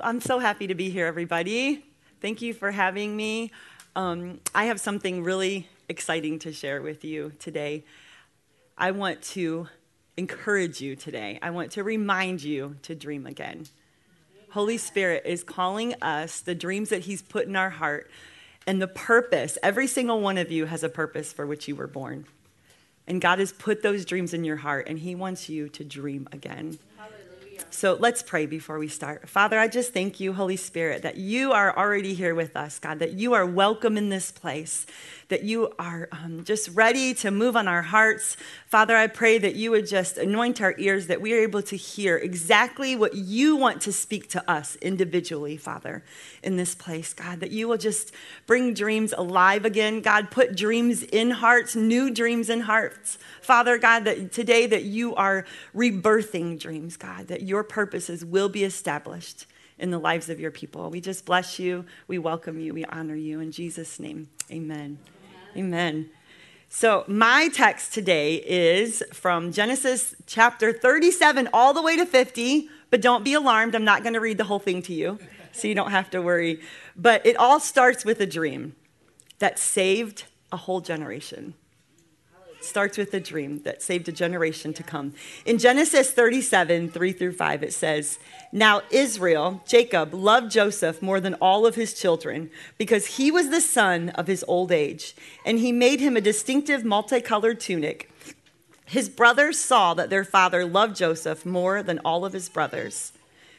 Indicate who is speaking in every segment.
Speaker 1: I'm so happy to be here, everybody. Thank you for having me. Um, I have something really exciting to share with you today. I want to encourage you today. I want to remind you to dream again. Holy Spirit is calling us the dreams that He's put in our heart and the purpose. Every single one of you has a purpose for which you were born. And God has put those dreams in your heart, and He wants you to dream again. So let's pray before we start. Father, I just thank you, Holy Spirit, that you are already here with us, God, that you are welcome in this place, that you are um, just ready to move on our hearts. Father, I pray that you would just anoint our ears, that we are able to hear exactly what you want to speak to us individually, Father, in this place, God, that you will just bring dreams alive again. God, put dreams in hearts, new dreams in hearts. Father, God, that today that you are rebirthing dreams, God, that your purposes will be established in the lives of your people. We just bless you. We welcome you. We honor you. In Jesus' name, amen. Amen. So, my text today is from Genesis chapter 37 all the way to 50, but don't be alarmed. I'm not going to read the whole thing to you, so you don't have to worry. But it all starts with a dream that saved a whole generation starts with a dream that saved a generation to come. In Genesis 37, 3 through 5, it says, Now Israel, Jacob, loved Joseph more than all of his children because he was the son of his old age, and he made him a distinctive multicolored tunic. His brothers saw that their father loved Joseph more than all of his brothers.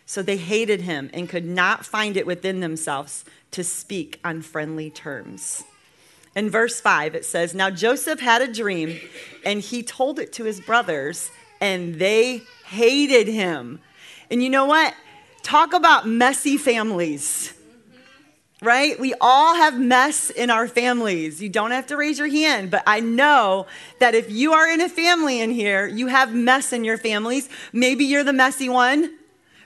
Speaker 1: So they hated him and could not find it within themselves to speak on friendly terms. In verse 5, it says, Now Joseph had a dream, and he told it to his brothers, and they hated him. And you know what? Talk about messy families, right? We all have mess in our families. You don't have to raise your hand, but I know that if you are in a family in here, you have mess in your families. Maybe you're the messy one.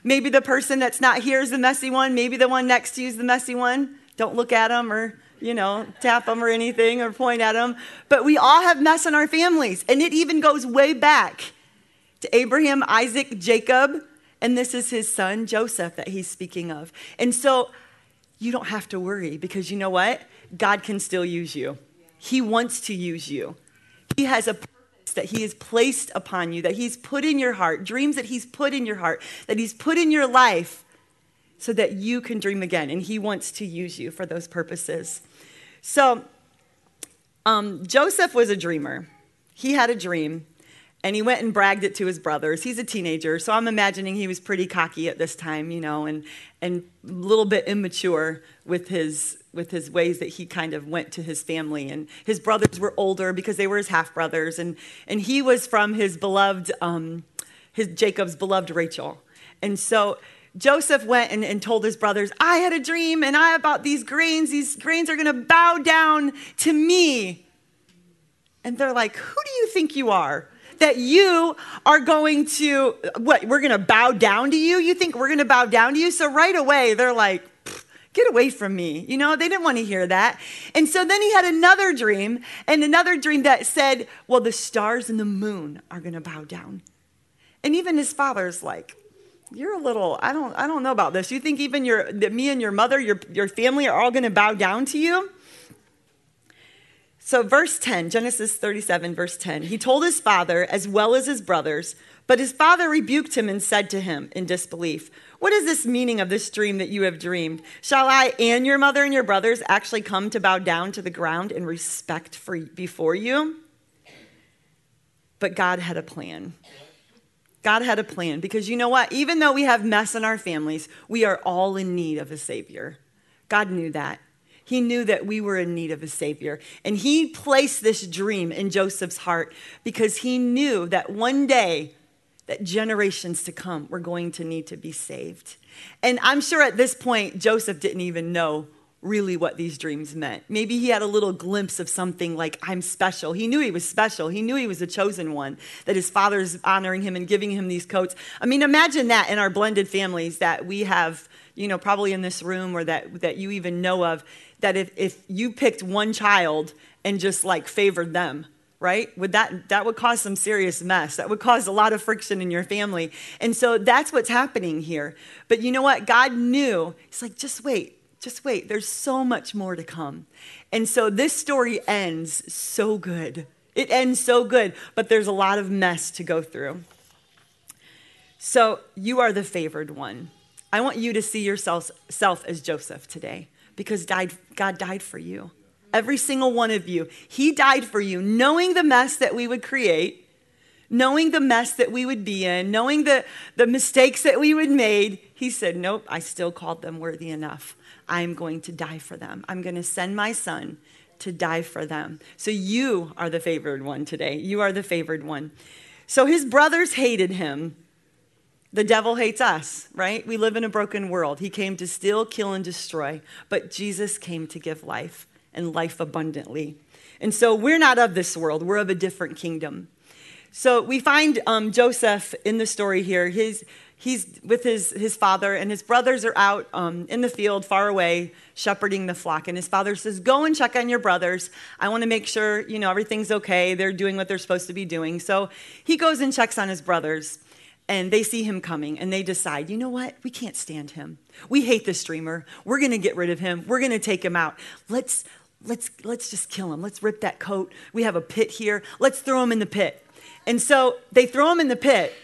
Speaker 1: Maybe the person that's not here is the messy one. Maybe the one next to you is the messy one. Don't look at them or you know, tap them or anything or point at them. But we all have mess in our families. And it even goes way back to Abraham, Isaac, Jacob. And this is his son, Joseph, that he's speaking of. And so you don't have to worry because you know what? God can still use you. He wants to use you. He has a purpose that He has placed upon you, that He's put in your heart, dreams that He's put in your heart, that He's put in your life so that you can dream again. And He wants to use you for those purposes. So, um, Joseph was a dreamer. He had a dream, and he went and bragged it to his brothers. He's a teenager, so I'm imagining he was pretty cocky at this time, you know, and and a little bit immature with his with his ways that he kind of went to his family. And his brothers were older because they were his half brothers, and and he was from his beloved, um, his Jacob's beloved Rachel, and so Joseph went and, and, told his brothers, I had a dream and I about these grains. These grains are going to bow down to me. And they're like, Who do you think you are? That you are going to, what, we're going to bow down to you? You think we're going to bow down to you? So right away, they're like, Get away from me. You know, they didn't want to hear that. And so then he had another dream, and another dream that said, Well, the stars and the moon are going to bow down. And even his father's like, you're a little i don't i don't know about this. You think even your that me and your mother your, your family are all going to bow down to you? So verse 10 genesis 37 verse 10 he told his father as well as his brothers but his father rebuked him and said to him in disbelief what is this meaning of this dream that you have dreamed? Shall i and your mother and your brothers actually come to bow down to the ground in respect for before you? But god had a plan God had a plan because you know what? Even though we have mess in our families, we are all in need of a Savior. God knew that. He knew that we were in need of a Savior. And He placed this dream in Joseph's heart because He knew that one day, that generations to come were going to need to be saved. And I'm sure at this point, Joseph didn't even know really what these dreams meant. Maybe he had a little glimpse of something like, I'm special. He knew he was special. He knew he was a chosen one, that his father's honoring him and giving him these coats. I mean, imagine that in our blended families that we have, you know, probably in this room or that, that you even know of, that if, if you picked one child and just like favored them, right? Would that that would cause some serious mess. That would cause a lot of friction in your family. And so that's what's happening here. But you know what? God knew. He's like, just wait. Just wait. There's so much more to come. And so this story ends so good. It ends so good, but there's a lot of mess to go through. So you are the favored one. I want you to see yourself self as Joseph today because died, God died for you. Every single one of you. He died for you, knowing the mess that we would create, knowing the mess that we would be in, knowing the, the mistakes that we would made. He said, Nope, I still called them worthy enough. I'm going to die for them. I'm going to send my son to die for them. So you are the favored one today. You are the favored one. So his brothers hated him. The devil hates us, right? We live in a broken world. He came to steal, kill, and destroy, but Jesus came to give life and life abundantly. And so we're not of this world, we're of a different kingdom. So we find um, Joseph in the story here. His, he's with his, his father, and his brothers are out um, in the field far away shepherding the flock. And his father says, Go and check on your brothers. I want to make sure, you know, everything's okay. They're doing what they're supposed to be doing. So he goes and checks on his brothers, and they see him coming, and they decide, you know what? We can't stand him. We hate this dreamer. We're going to get rid of him. We're going to take him out. Let's, let's, let's just kill him. Let's rip that coat. We have a pit here. Let's throw him in the pit. And so they throw him in the pit.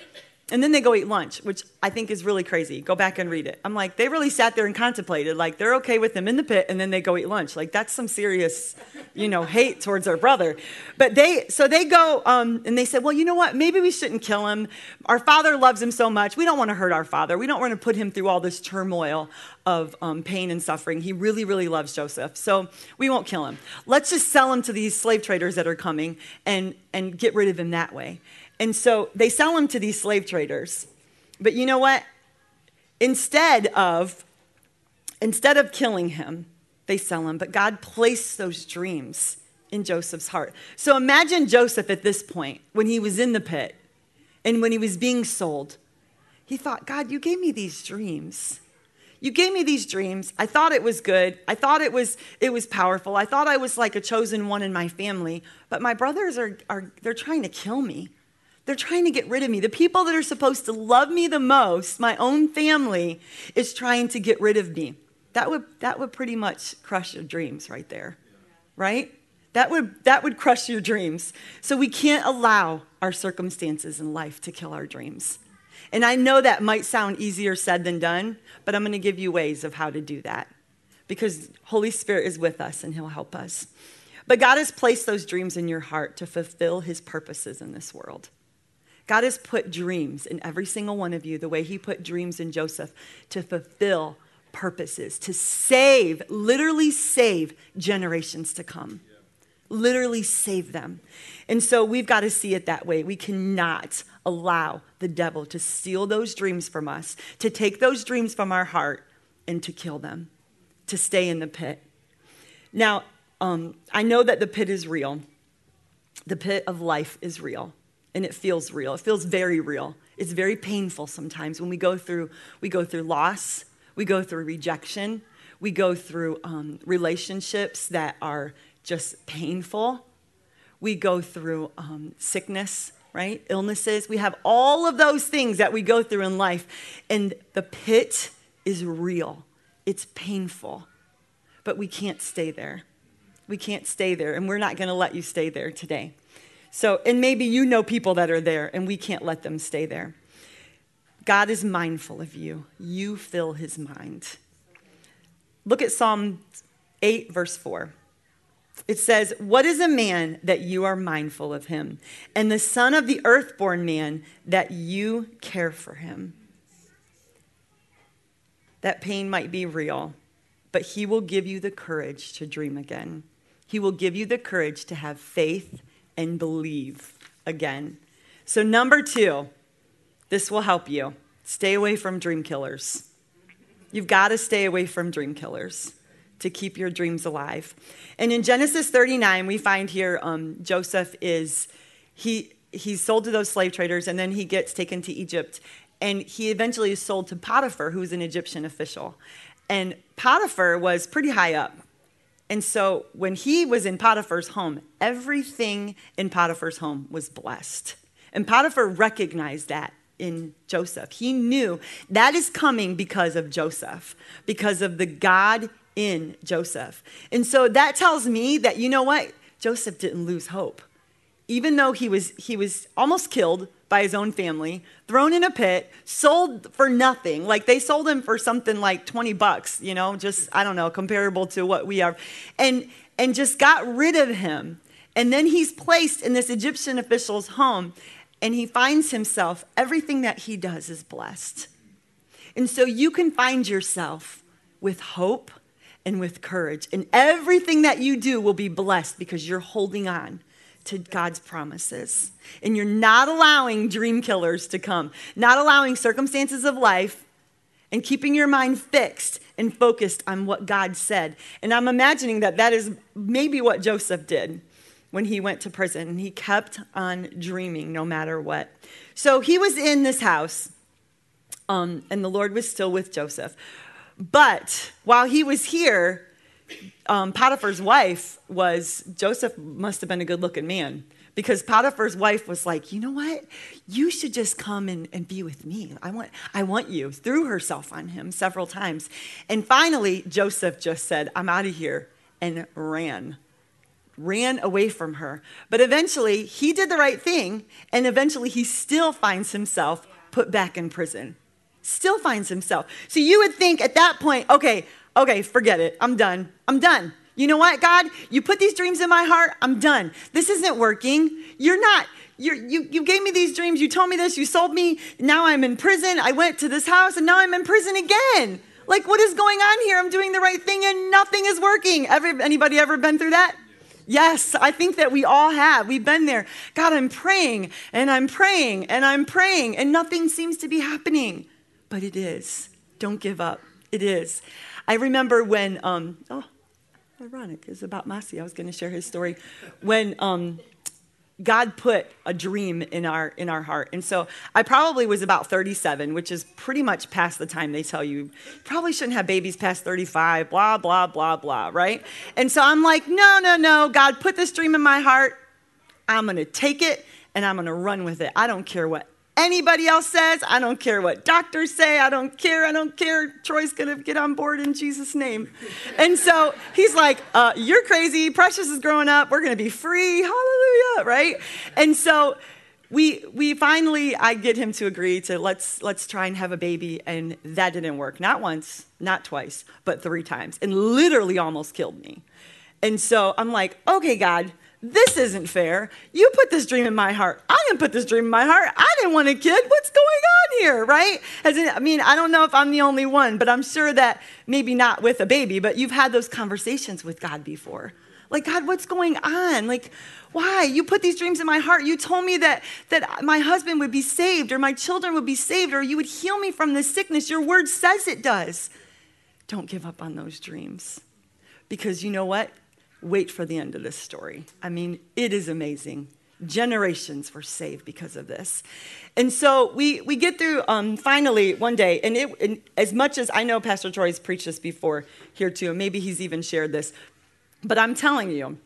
Speaker 1: And then they go eat lunch, which I think is really crazy. Go back and read it. I'm like, they really sat there and contemplated, like, they're okay with him in the pit, and then they go eat lunch. Like, that's some serious, you know, hate towards our brother. But they, so they go, um, and they said, well, you know what? Maybe we shouldn't kill him. Our father loves him so much. We don't want to hurt our father. We don't want to put him through all this turmoil of um, pain and suffering. He really, really loves Joseph. So we won't kill him. Let's just sell him to these slave traders that are coming and, and get rid of him that way. And so they sell him to these slave traders. But you know what? Instead of instead of killing him, they sell him, but God placed those dreams in Joseph's heart. So imagine Joseph at this point when he was in the pit and when he was being sold. He thought, God, you gave me these dreams. You gave me these dreams. I thought it was good. I thought it was it was powerful. I thought I was like a chosen one in my family, but my brothers are, are they're trying to kill me. They're trying to get rid of me. The people that are supposed to love me the most, my own family, is trying to get rid of me. That would, that would pretty much crush your dreams right there, right? That would, that would crush your dreams. So we can't allow our circumstances in life to kill our dreams. And I know that might sound easier said than done, but I'm going to give you ways of how to do that because Holy Spirit is with us and he'll help us. But God has placed those dreams in your heart to fulfill his purposes in this world. God has put dreams in every single one of you, the way He put dreams in Joseph to fulfill purposes, to save, literally save generations to come. Literally save them. And so we've got to see it that way. We cannot allow the devil to steal those dreams from us, to take those dreams from our heart, and to kill them, to stay in the pit. Now, um, I know that the pit is real. The pit of life is real and it feels real. It feels very real. It's very painful sometimes when we go through we go through loss, we go through rejection, we go through um, relationships that are just painful. We go through um, sickness, right? Illnesses. We have all of those things that we go through in life, and the pit is real. It's painful, but we can't stay there. We can't stay there, and we're not going to let you stay there today. So, and maybe you know people that are there and we can't let them stay there. God is mindful of you. You fill his mind. Look at Psalm 8, verse 4. It says, What is a man that you are mindful of him, and the son of the earthborn man that you care for him? That pain might be real, but he will give you the courage to dream again. He will give you the courage to have faith and believe again. So, number two, this will help you stay away from dream killers. You've got to stay away from dream killers to keep your dreams alive. And in Genesis 39, we find here um, Joseph is, he, he's sold to those slave traders and then he gets taken to Egypt. And he eventually is sold to Potiphar, who's an Egyptian official. And Potiphar was pretty high up And so when he was in Potiphar's home, everything in Potiphar's home was blessed. And Potiphar recognized that in Joseph. He knew that is coming because of Joseph, because of the God in Joseph. And so that tells me that, you know what? Joseph didn't lose hope. Even though he was, he was almost killed by his own family, thrown in a pit, sold for nothing. Like they sold him for something like 20 bucks, you know, just, I don't know, comparable to what we are. And, and just got rid of him. And then he's placed in this Egyptian official's home and he finds himself, everything that he does is blessed. And so you can find yourself with hope and with courage. And everything that you do will be blessed because you're holding on to God's promises. And you're not allowing dream killers to come, not allowing circumstances of life, and keeping your mind fixed and focused on what God said. And I'm imagining that that is maybe what Joseph did when he went to prison. He kept on dreaming no matter what. So he was in this house, um, and the Lord was still with Joseph. But while he was here, um, Potiphar's wife was, Joseph must have been a good looking man because Potiphar's wife was like, you know what? You should just come and, and be with me. I want, I want you. Threw herself on him several times. And finally, Joseph just said, I'm out of here and ran ran away from her. But eventually, he did the right thing, and eventually, he still finds himself put back in prison. Still finds himself. So you would think at that point, okay, okay, forget it. I'm done. I'm done. You know what, God? You put these dreams in my heart. I'm done. This isn't working. You're not. You're, you, you gave me these dreams. You told me this. You sold me. Now I'm in prison. I went to this house, and now I'm in prison again. Like, what is going on here? I'm doing the right thing, and nothing is working. Ever, anybody ever been through that? Yes, I think that we all have. We've been there. God, I'm praying and I'm praying and I'm praying and nothing seems to be happening. But it is. Don't give up. It is. I remember when, um, oh, ironic, it's about Masi. I was going to share his story. When um, God put a dream in our in our heart. And so I probably was about 37, which is pretty much past the time they tell you probably shouldn't have babies past 35, blah blah blah blah, right? And so I'm like, "No, no, no. God put this dream in my heart. I'm going to take it and I'm going to run with it. I don't care what anybody else says. I don't care what doctors say. I don't care. I don't care. Troy's going to get on board in Jesus' name. And so he's like, uh, You're crazy. Precious is growing up. We're going to be free. Hallelujah. Right? And so we we finally I get him to agree to let's let's try and have a baby and that didn't work not once not twice but three times and literally almost killed me and so I'm like okay God this isn't fair. You put this dream in my heart. I didn't put this dream in my heart. I didn't want a kid. What's going on here, right? In, I mean, I don't know if I'm the only one, but I'm sure that maybe not with a baby, but you've had those conversations with God before. Like, God, what's going on? Like, why? You put these dreams in my heart. You told me that, that my husband would be saved or my children would be saved or you would heal me from this sickness. Your word says it does. Don't give up on those dreams. Because you know what? Wait for the end of this story. I mean, it is amazing. Generations were saved because of this. And so we, we get through um, finally one day, and, it, and as much as I know Pastor Troy's preached this before here too, and maybe he's even shared this, but I'm telling you,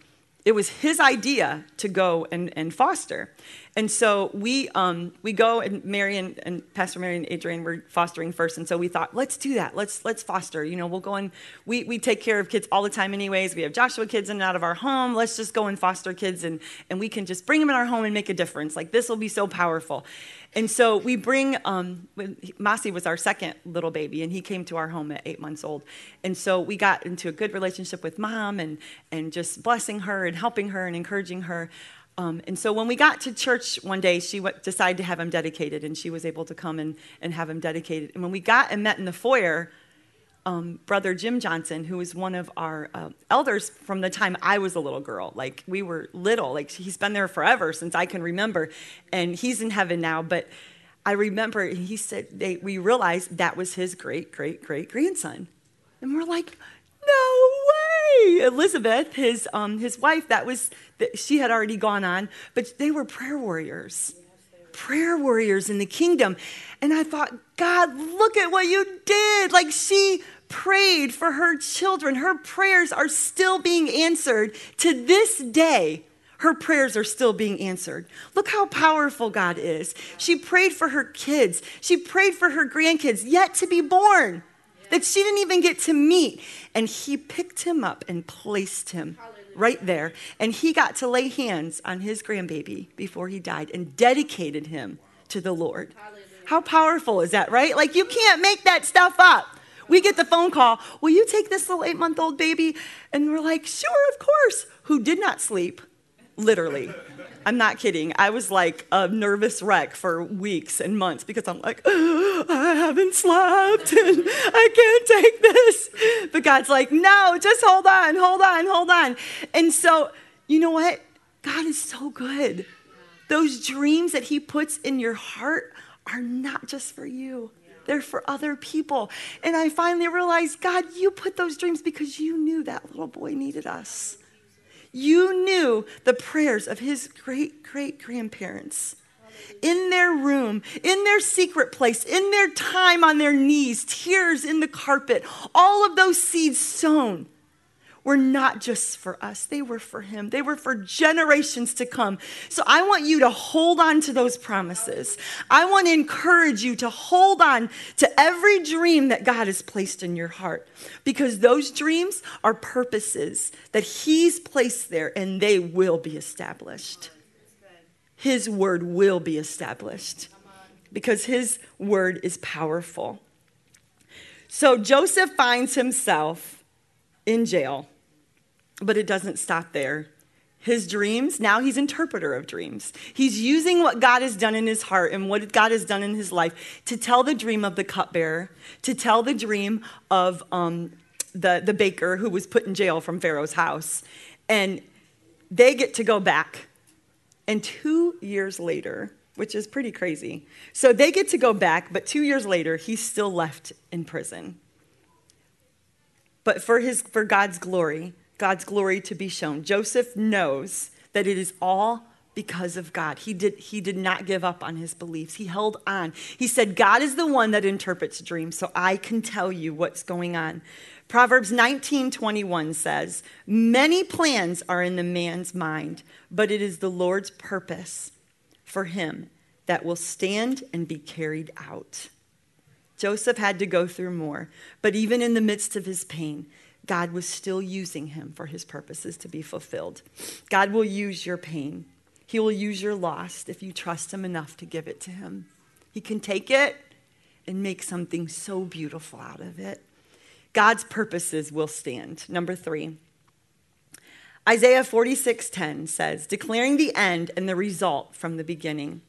Speaker 1: it was his idea to go and, and foster. And so we, um, we go and Marion and Pastor Mary and Adrian were fostering first. And so we thought, let's do that. Let's, let's foster. You know, we'll go and we, we take care of kids all the time anyways. We have Joshua kids in and out of our home. Let's just go and foster kids and, and we can just bring them in our home and make a difference. Like this will be so powerful. And so we bring, um, Masi was our second little baby, and he came to our home at eight months old. And so we got into a good relationship with mom and, and just blessing her and helping her and encouraging her. Um, and so when we got to church one day, she w- decided to have him dedicated, and she was able to come and, and have him dedicated. And when we got and met in the foyer, um, brother Jim Johnson, who was one of our uh, elders from the time I was a little girl, like we were little, like he's been there forever since I can remember, and he's in heaven now. But I remember he said they, we realized that was his great great great grandson, and we're like, no way. Elizabeth, his, um, his wife, that was, that she had already gone on, but they were prayer warriors. Prayer warriors in the kingdom. And I thought, God, look at what you did. Like she prayed for her children. Her prayers are still being answered to this day. Her prayers are still being answered. Look how powerful God is. She prayed for her kids. She prayed for her grandkids yet to be born that she didn't even get to meet. And he picked him up and placed him right there. And he got to lay hands on his grandbaby before he died and dedicated him to the Lord. How powerful is that, right? Like, you can't make that stuff up. We get the phone call, Will you take this little eight month old baby? And we're like, Sure, of course. Who did not sleep, literally. I'm not kidding. I was like a nervous wreck for weeks and months because I'm like, oh, I haven't slept and I can't take this. But God's like, no, just hold on, hold on, hold on. And so, you know what? God is so good. Those dreams that He puts in your heart are not just for you. They're for other people. And I finally realized, God, you put those dreams because you knew that little boy needed us. You knew the prayers of his great great grandparents. In their room, in their secret place, in their time on their knees, tears in the carpet, all of those seeds sown were not just for us, they were for him. They were for generations to come. So I want you to hold on to those promises. I want to encourage you to hold on to every dream that God has placed in your heart because those dreams are purposes that he's placed there and they will be established. His word will be established because his word is powerful. So Joseph finds himself in jail but it doesn't stop there. His dreams, now he's interpreter of dreams. He's using what God has done in his heart and what God has done in his life to tell the dream of the cupbearer, to tell the dream of um, the, the baker who was put in jail from Pharaoh's house. And they get to go back. And two years later, which is pretty crazy. So they get to go back, but two years later, he's still left in prison. But for, his, for God's glory, God's glory to be shown. Joseph knows that it is all because of God. He did, he did not give up on his beliefs. He held on. He said, God is the one that interprets dreams, so I can tell you what's going on. Proverbs 19 21 says, Many plans are in the man's mind, but it is the Lord's purpose for him that will stand and be carried out. Joseph had to go through more, but even in the midst of his pain, God was still using him for his purposes to be fulfilled. God will use your pain. He will use your loss if you trust him enough to give it to him. He can take it and make something so beautiful out of it. God's purposes will stand. Number 3. Isaiah 46:10 says, declaring the end and the result from the beginning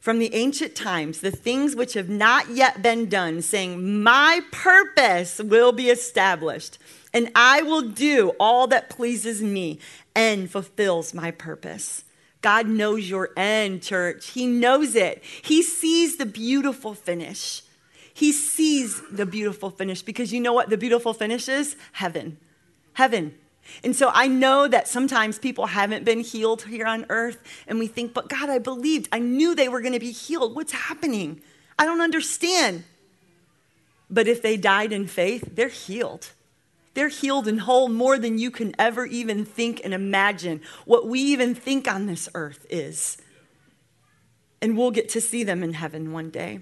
Speaker 1: from the ancient times the things which have not yet been done, saying, My purpose will be established, and I will do all that pleases me and fulfills my purpose. God knows your end, church. He knows it. He sees the beautiful finish. He sees the beautiful finish because you know what the beautiful finish is? Heaven. Heaven. And so I know that sometimes people haven't been healed here on earth, and we think, but God, I believed. I knew they were going to be healed. What's happening? I don't understand. But if they died in faith, they're healed. They're healed and whole more than you can ever even think and imagine what we even think on this earth is. And we'll get to see them in heaven one day.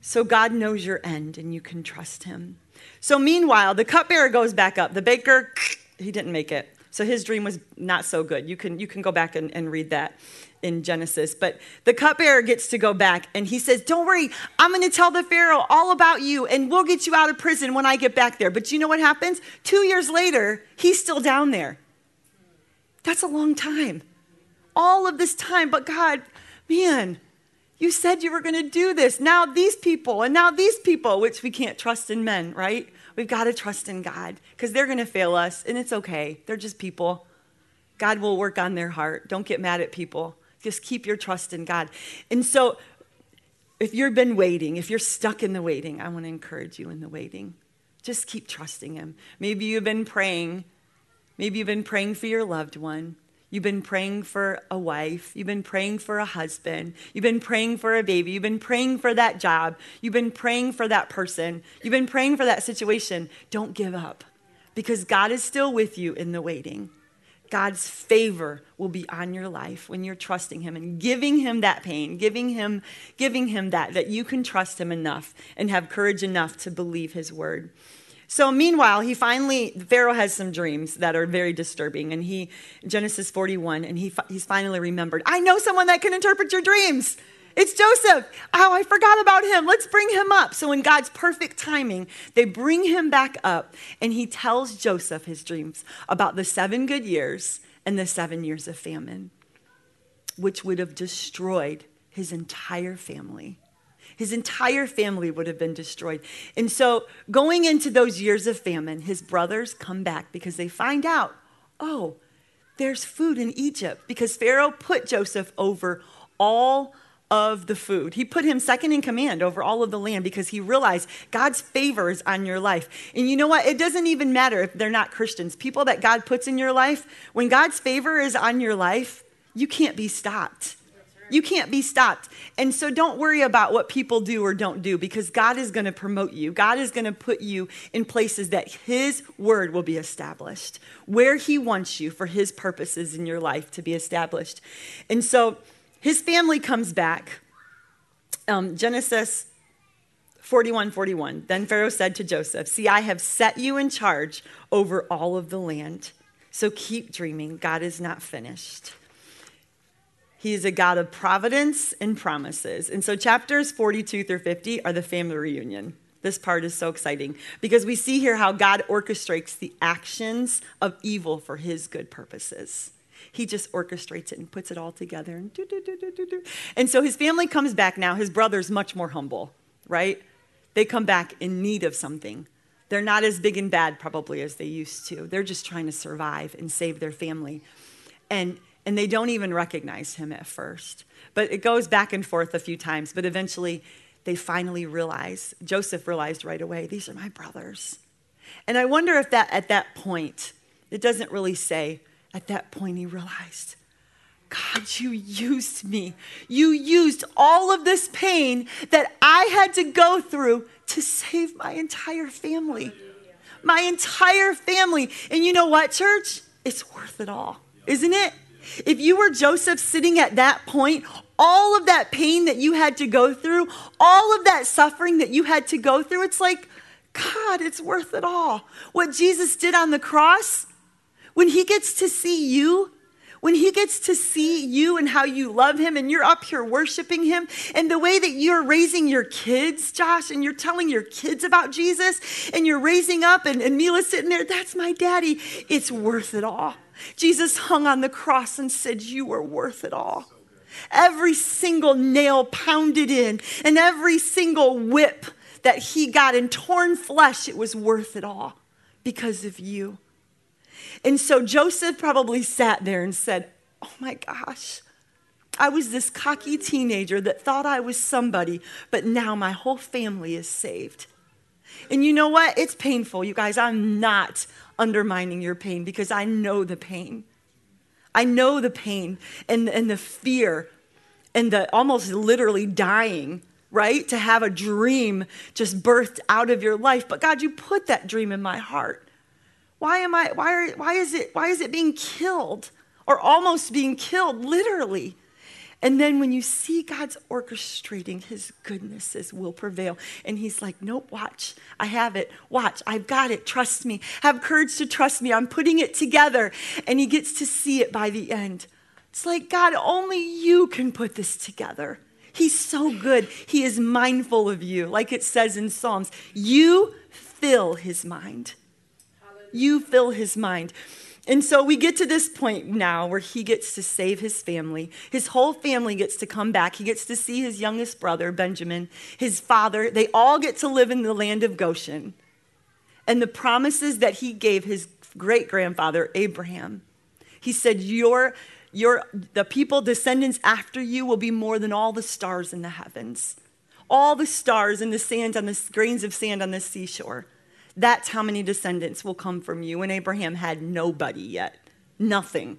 Speaker 1: So God knows your end, and you can trust Him. So meanwhile, the cupbearer goes back up. The baker, he didn't make it. So his dream was not so good. You can, you can go back and, and read that in Genesis. But the cupbearer gets to go back and he says, Don't worry, I'm going to tell the Pharaoh all about you and we'll get you out of prison when I get back there. But you know what happens? Two years later, he's still down there. That's a long time. All of this time. But God, man, you said you were going to do this. Now these people, and now these people, which we can't trust in men, right? We've got to trust in God because they're going to fail us, and it's okay. They're just people. God will work on their heart. Don't get mad at people. Just keep your trust in God. And so, if you've been waiting, if you're stuck in the waiting, I want to encourage you in the waiting. Just keep trusting Him. Maybe you've been praying. Maybe you've been praying for your loved one. You've been praying for a wife. You've been praying for a husband. You've been praying for a baby. You've been praying for that job. You've been praying for that person. You've been praying for that situation. Don't give up because God is still with you in the waiting. God's favor will be on your life when you're trusting him and giving him that pain, giving him giving him that that you can trust him enough and have courage enough to believe his word. So meanwhile, he finally Pharaoh has some dreams that are very disturbing, and he Genesis 41, and he he's finally remembered. I know someone that can interpret your dreams. It's Joseph. Oh, I forgot about him. Let's bring him up. So, in God's perfect timing, they bring him back up, and he tells Joseph his dreams about the seven good years and the seven years of famine, which would have destroyed his entire family. His entire family would have been destroyed. And so, going into those years of famine, his brothers come back because they find out, oh, there's food in Egypt because Pharaoh put Joseph over all of the food. He put him second in command over all of the land because he realized God's favor is on your life. And you know what? It doesn't even matter if they're not Christians. People that God puts in your life, when God's favor is on your life, you can't be stopped. You can't be stopped. And so don't worry about what people do or don't do because God is going to promote you. God is going to put you in places that His word will be established, where He wants you for His purposes in your life to be established. And so his family comes back. Um, Genesis 41 41. Then Pharaoh said to Joseph, See, I have set you in charge over all of the land. So keep dreaming. God is not finished. He is a God of providence and promises. And so chapters 42 through 50 are the family reunion. This part is so exciting because we see here how God orchestrates the actions of evil for his good purposes. He just orchestrates it and puts it all together. And, do, do, do, and so his family comes back now. His brother's much more humble, right? They come back in need of something. They're not as big and bad, probably, as they used to. They're just trying to survive and save their family. And, and they don't even recognize him at first. But it goes back and forth a few times. But eventually, they finally realize, Joseph realized right away, these are my brothers. And I wonder if that at that point, it doesn't really say, at that point, he realized, God, you used me. You used all of this pain that I had to go through to save my entire family. My entire family. And you know what, church? It's worth it all, isn't it? If you were Joseph sitting at that point, all of that pain that you had to go through, all of that suffering that you had to go through, it's like, God, it's worth it all. What Jesus did on the cross, when he gets to see you, when he gets to see you and how you love him and you're up here worshiping him and the way that you're raising your kids, Josh, and you're telling your kids about Jesus and you're raising up and, and Mila's sitting there, that's my daddy. It's worth it all. Jesus hung on the cross and said, You are worth it all. Every single nail pounded in and every single whip that he got in torn flesh, it was worth it all because of you. And so Joseph probably sat there and said, Oh my gosh, I was this cocky teenager that thought I was somebody, but now my whole family is saved. And you know what? It's painful, you guys. I'm not undermining your pain because I know the pain. I know the pain and, and the fear and the almost literally dying, right? To have a dream just birthed out of your life. But God, you put that dream in my heart. Why am I why are, why is it why is it being killed or almost being killed literally? And then when you see God's orchestrating, his goodnesses will prevail. And he's like, Nope, watch. I have it. Watch. I've got it. Trust me. Have courage to trust me. I'm putting it together. And he gets to see it by the end. It's like, God, only you can put this together. He's so good. He is mindful of you. Like it says in Psalms, you fill his mind. You fill his mind. And so we get to this point now where he gets to save his family. His whole family gets to come back. He gets to see his youngest brother, Benjamin, his father. They all get to live in the land of Goshen. And the promises that he gave his great grandfather, Abraham, he said, Your, your, the people, descendants after you, will be more than all the stars in the heavens, all the stars in the sand on the grains of sand on the seashore. That's how many descendants will come from you. And Abraham had nobody yet, nothing.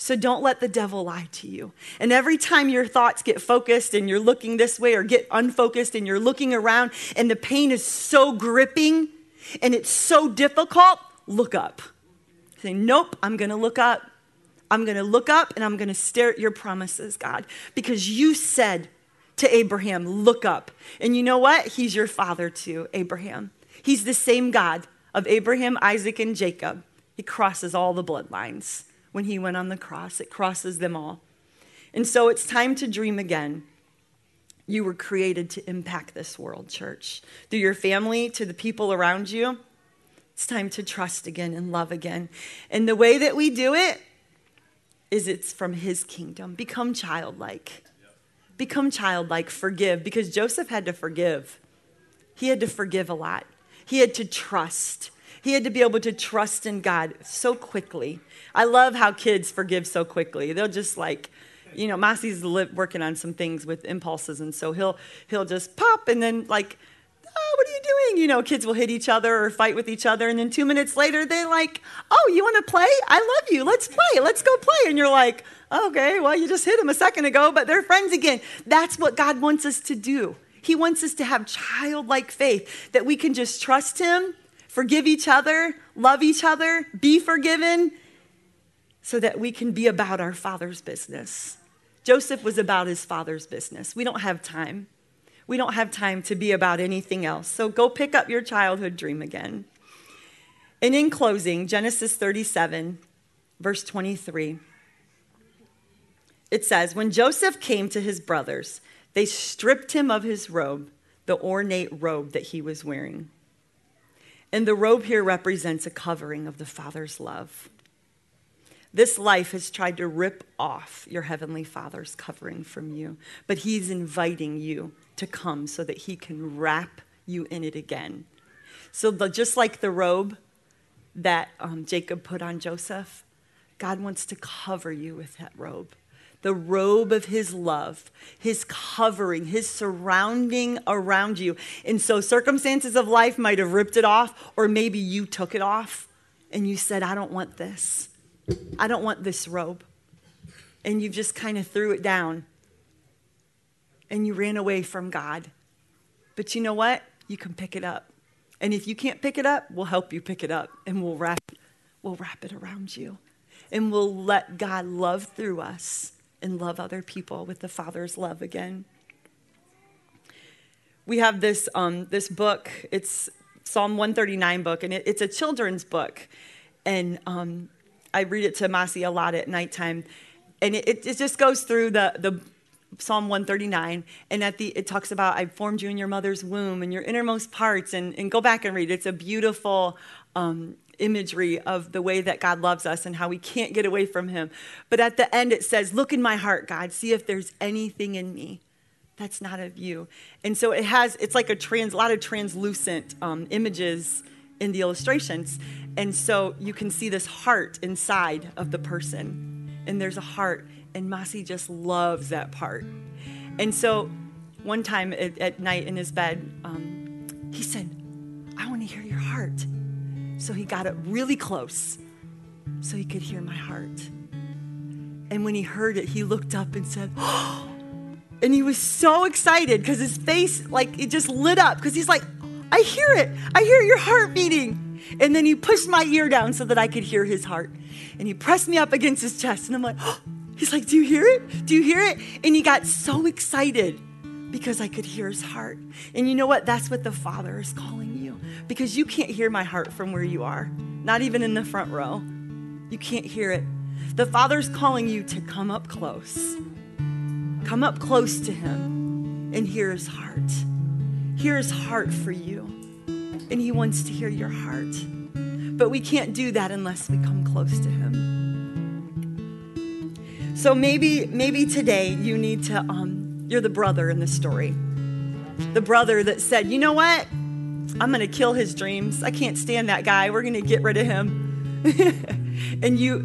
Speaker 1: So don't let the devil lie to you. And every time your thoughts get focused and you're looking this way or get unfocused and you're looking around and the pain is so gripping and it's so difficult, look up. Say, Nope, I'm going to look up. I'm going to look up and I'm going to stare at your promises, God, because you said to Abraham, Look up. And you know what? He's your father too, Abraham. He's the same God of Abraham, Isaac, and Jacob. He crosses all the bloodlines when he went on the cross, it crosses them all. And so it's time to dream again. You were created to impact this world, church. Through your family, to the people around you, it's time to trust again and love again. And the way that we do it is it's from his kingdom. Become childlike. Become childlike, forgive, because Joseph had to forgive. He had to forgive a lot. He had to trust. He had to be able to trust in God so quickly. I love how kids forgive so quickly. They'll just like, you know, Masi's working on some things with impulses, and so he'll he'll just pop and then like, oh, what are you doing? You know, kids will hit each other or fight with each other, and then two minutes later they're like, oh, you want to play? I love you. Let's play. Let's go play. And you're like, okay, well, you just hit him a second ago, but they're friends again. That's what God wants us to do. He wants us to have childlike faith that we can just trust Him forgive each other, love each other, be forgiven, so that we can be about our Father's business. Joseph was about his Father's business. We don't have time. We don't have time to be about anything else. So go pick up your childhood dream again. And in closing, Genesis 37, verse 23, it says, When Joseph came to his brothers, they stripped him of his robe, the ornate robe that he was wearing. And the robe here represents a covering of the Father's love. This life has tried to rip off your Heavenly Father's covering from you, but He's inviting you to come so that He can wrap you in it again. So, the, just like the robe that um, Jacob put on Joseph, God wants to cover you with that robe the robe of his love, his covering, his surrounding around you. And so circumstances of life might have ripped it off, or maybe you took it off and you said, I don't want this. I don't want this robe. And you just kind of threw it down and you ran away from God. But you know what? You can pick it up. And if you can't pick it up, we'll help you pick it up and we'll wrap, we'll wrap it around you. And we'll let God love through us and love other people with the Father's love again. We have this, um, this book, it's Psalm 139 book, and it, it's a children's book. And um, I read it to Masi a lot at nighttime. And it, it just goes through the, the Psalm 139, and at the it talks about I formed you in your mother's womb and your innermost parts, and, and go back and read. It's a beautiful um, imagery of the way that God loves us and how we can't get away from Him. But at the end, it says, Look in my heart, God, see if there's anything in me that's not of you. And so it has, it's like a trans, a lot of translucent um, images in the illustrations. And so you can see this heart inside of the person. And there's a heart. And Masi just loves that part. And so one time at, at night in his bed, um, he said, I want to hear your heart. So he got it really close so he could hear my heart. And when he heard it, he looked up and said, oh, and he was so excited because his face, like, it just lit up because he's like, I hear it. I hear your heart beating. And then he pushed my ear down so that I could hear his heart. And he pressed me up against his chest. And I'm like, oh. he's like, Do you hear it? Do you hear it? And he got so excited because I could hear his heart. And you know what? That's what the Father is calling you because you can't hear my heart from where you are, not even in the front row. You can't hear it. The Father's calling you to come up close. Come up close to Him and hear His heart. Hear His heart for you. And He wants to hear your heart. But we can't do that unless we come close to Him. So maybe, maybe today you need to um, you're the brother in the story. The brother that said, you know what? I'm going to kill his dreams. I can't stand that guy. We're going to get rid of him. and you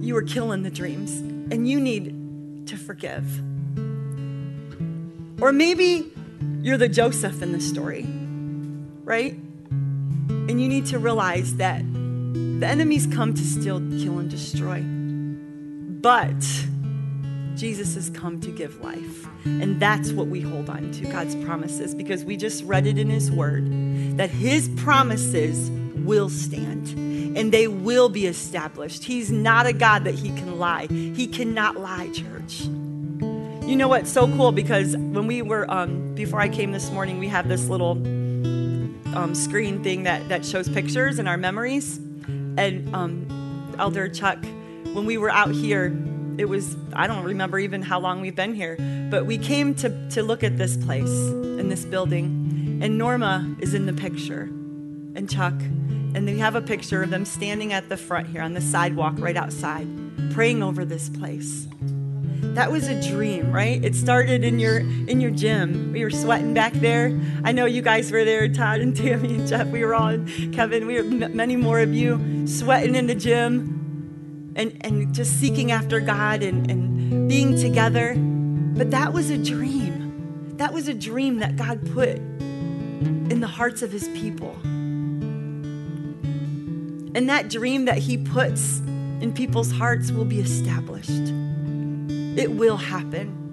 Speaker 1: you were killing the dreams and you need to forgive. Or maybe you're the Joseph in the story, right? And you need to realize that the enemies come to steal, kill, and destroy. but Jesus has come to give life. And that's what we hold on to God's promises because we just read it in His Word that His promises will stand and they will be established. He's not a God that He can lie. He cannot lie, church. You know what's so cool? Because when we were, um, before I came this morning, we have this little um, screen thing that, that shows pictures and our memories. And um, Elder Chuck, when we were out here, it was, I don't remember even how long we've been here, but we came to, to look at this place and this building. And Norma is in the picture, and Chuck. And we have a picture of them standing at the front here on the sidewalk right outside, praying over this place. That was a dream, right? It started in your in your gym. We were sweating back there. I know you guys were there, Todd and Tammy and Jeff. We were all, Kevin. We were many more of you sweating in the gym, and and just seeking after God and and being together. But that was a dream. That was a dream that God put in the hearts of His people. And that dream that He puts in people's hearts will be established. It will happen.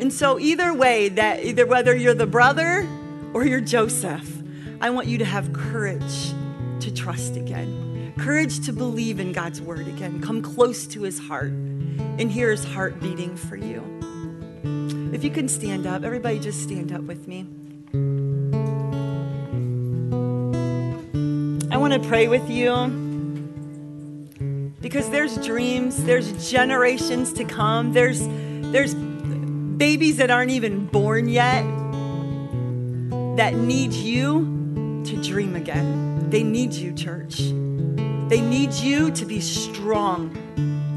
Speaker 1: And so, either way, that either whether you're the brother or you're Joseph, I want you to have courage to trust again, courage to believe in God's word again, come close to his heart and hear his heart beating for you. If you can stand up, everybody just stand up with me. I want to pray with you because there's dreams, there's generations to come, there's there's babies that aren't even born yet that need you to dream again. They need you, church. They need you to be strong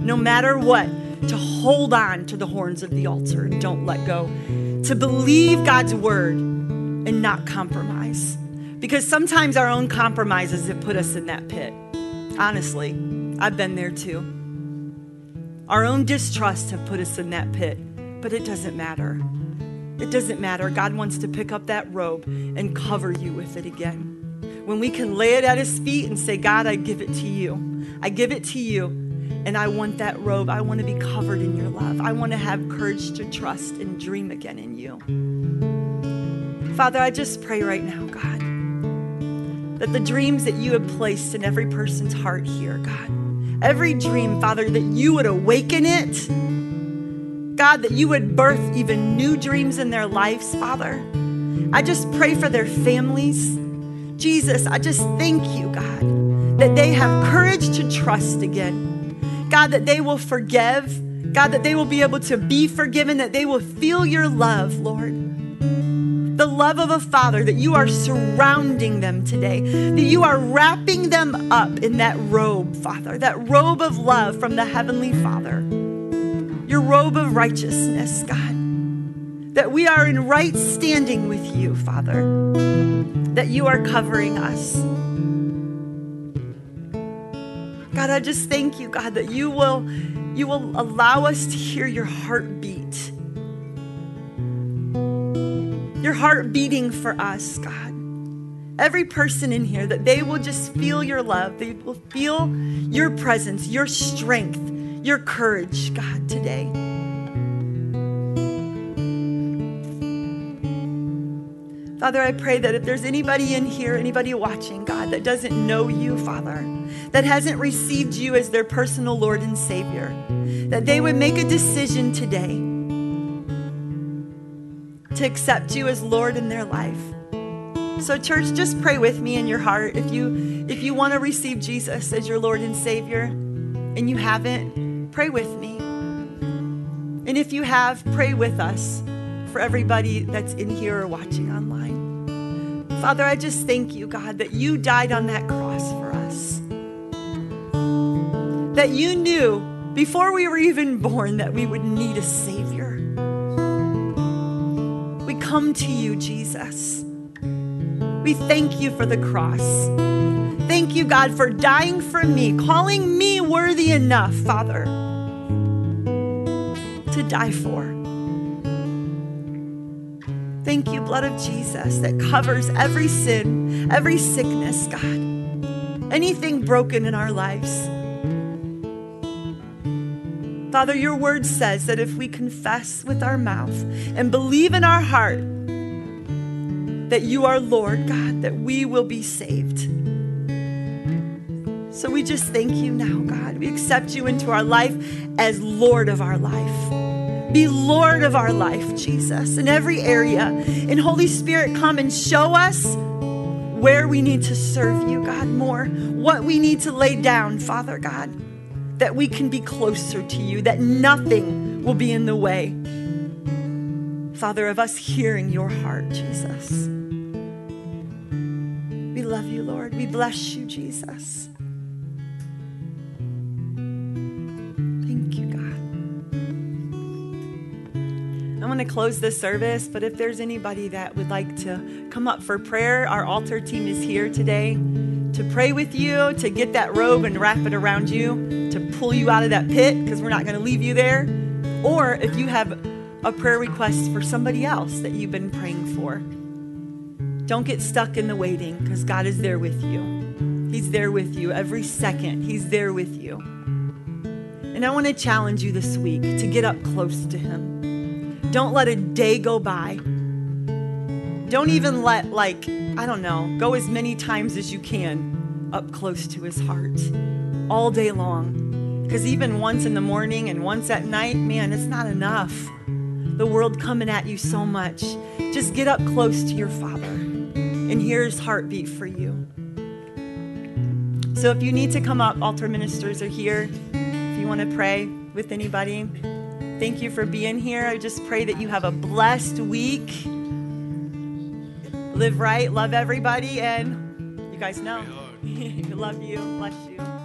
Speaker 1: no matter what, to hold on to the horns of the altar and don't let go, to believe God's word and not compromise. Because sometimes our own compromises have put us in that pit. Honestly, I've been there too. Our own distrust have put us in that pit, but it doesn't matter. It doesn't matter. God wants to pick up that robe and cover you with it again. When we can lay it at His feet and say, God, I give it to you. I give it to you. And I want that robe. I want to be covered in your love. I want to have courage to trust and dream again in you. Father, I just pray right now, God that the dreams that you have placed in every person's heart here, God, every dream, Father, that you would awaken it. God, that you would birth even new dreams in their lives, Father. I just pray for their families. Jesus, I just thank you, God, that they have courage to trust again. God, that they will forgive. God, that they will be able to be forgiven, that they will feel your love, Lord the love of a father, that you are surrounding them today, that you are wrapping them up in that robe, Father, that robe of love from the Heavenly Father, your robe of righteousness, God, that we are in right standing with you, Father, that you are covering us. God, I just thank you, God, that you will you will allow us to hear your heartbeat your heart beating for us, God. Every person in here, that they will just feel your love, they will feel your presence, your strength, your courage, God, today. Father, I pray that if there's anybody in here, anybody watching, God, that doesn't know you, Father, that hasn't received you as their personal Lord and Savior, that they would make a decision today to accept you as Lord in their life. So church, just pray with me in your heart if you if you want to receive Jesus as your Lord and Savior and you haven't, pray with me. And if you have, pray with us for everybody that's in here or watching online. Father, I just thank you, God, that you died on that cross for us. That you knew before we were even born that we would need a Savior We come to you, Jesus. We thank you for the cross. Thank you, God, for dying for me, calling me worthy enough, Father, to die for. Thank you, blood of Jesus, that covers every sin, every sickness, God, anything broken in our lives. Father, your word says that if we confess with our mouth and believe in our heart that you are Lord, God, that we will be saved. So we just thank you now, God. We accept you into our life as Lord of our life. Be Lord of our life, Jesus, in every area. And Holy Spirit, come and show us where we need to serve you, God, more, what we need to lay down, Father God that we can be closer to you, that nothing will be in the way, Father, of us hearing your heart, Jesus. We love you, Lord. We bless you, Jesus. Want to close this service, but if there's anybody that would like to come up for prayer, our altar team is here today to pray with you, to get that robe and wrap it around you, to pull you out of that pit because we're not going to leave you there. Or if you have a prayer request for somebody else that you've been praying for, don't get stuck in the waiting because God is there with you. He's there with you every second, He's there with you. And I want to challenge you this week to get up close to Him. Don't let a day go by. Don't even let, like, I don't know, go as many times as you can up close to his heart all day long. Because even once in the morning and once at night, man, it's not enough. The world coming at you so much. Just get up close to your Father and hear his heartbeat for you. So if you need to come up, altar ministers are here. If you want to pray with anybody, thank you for being here. I just pray that you have a blessed week live right, love everybody, and you guys know. love you, bless you.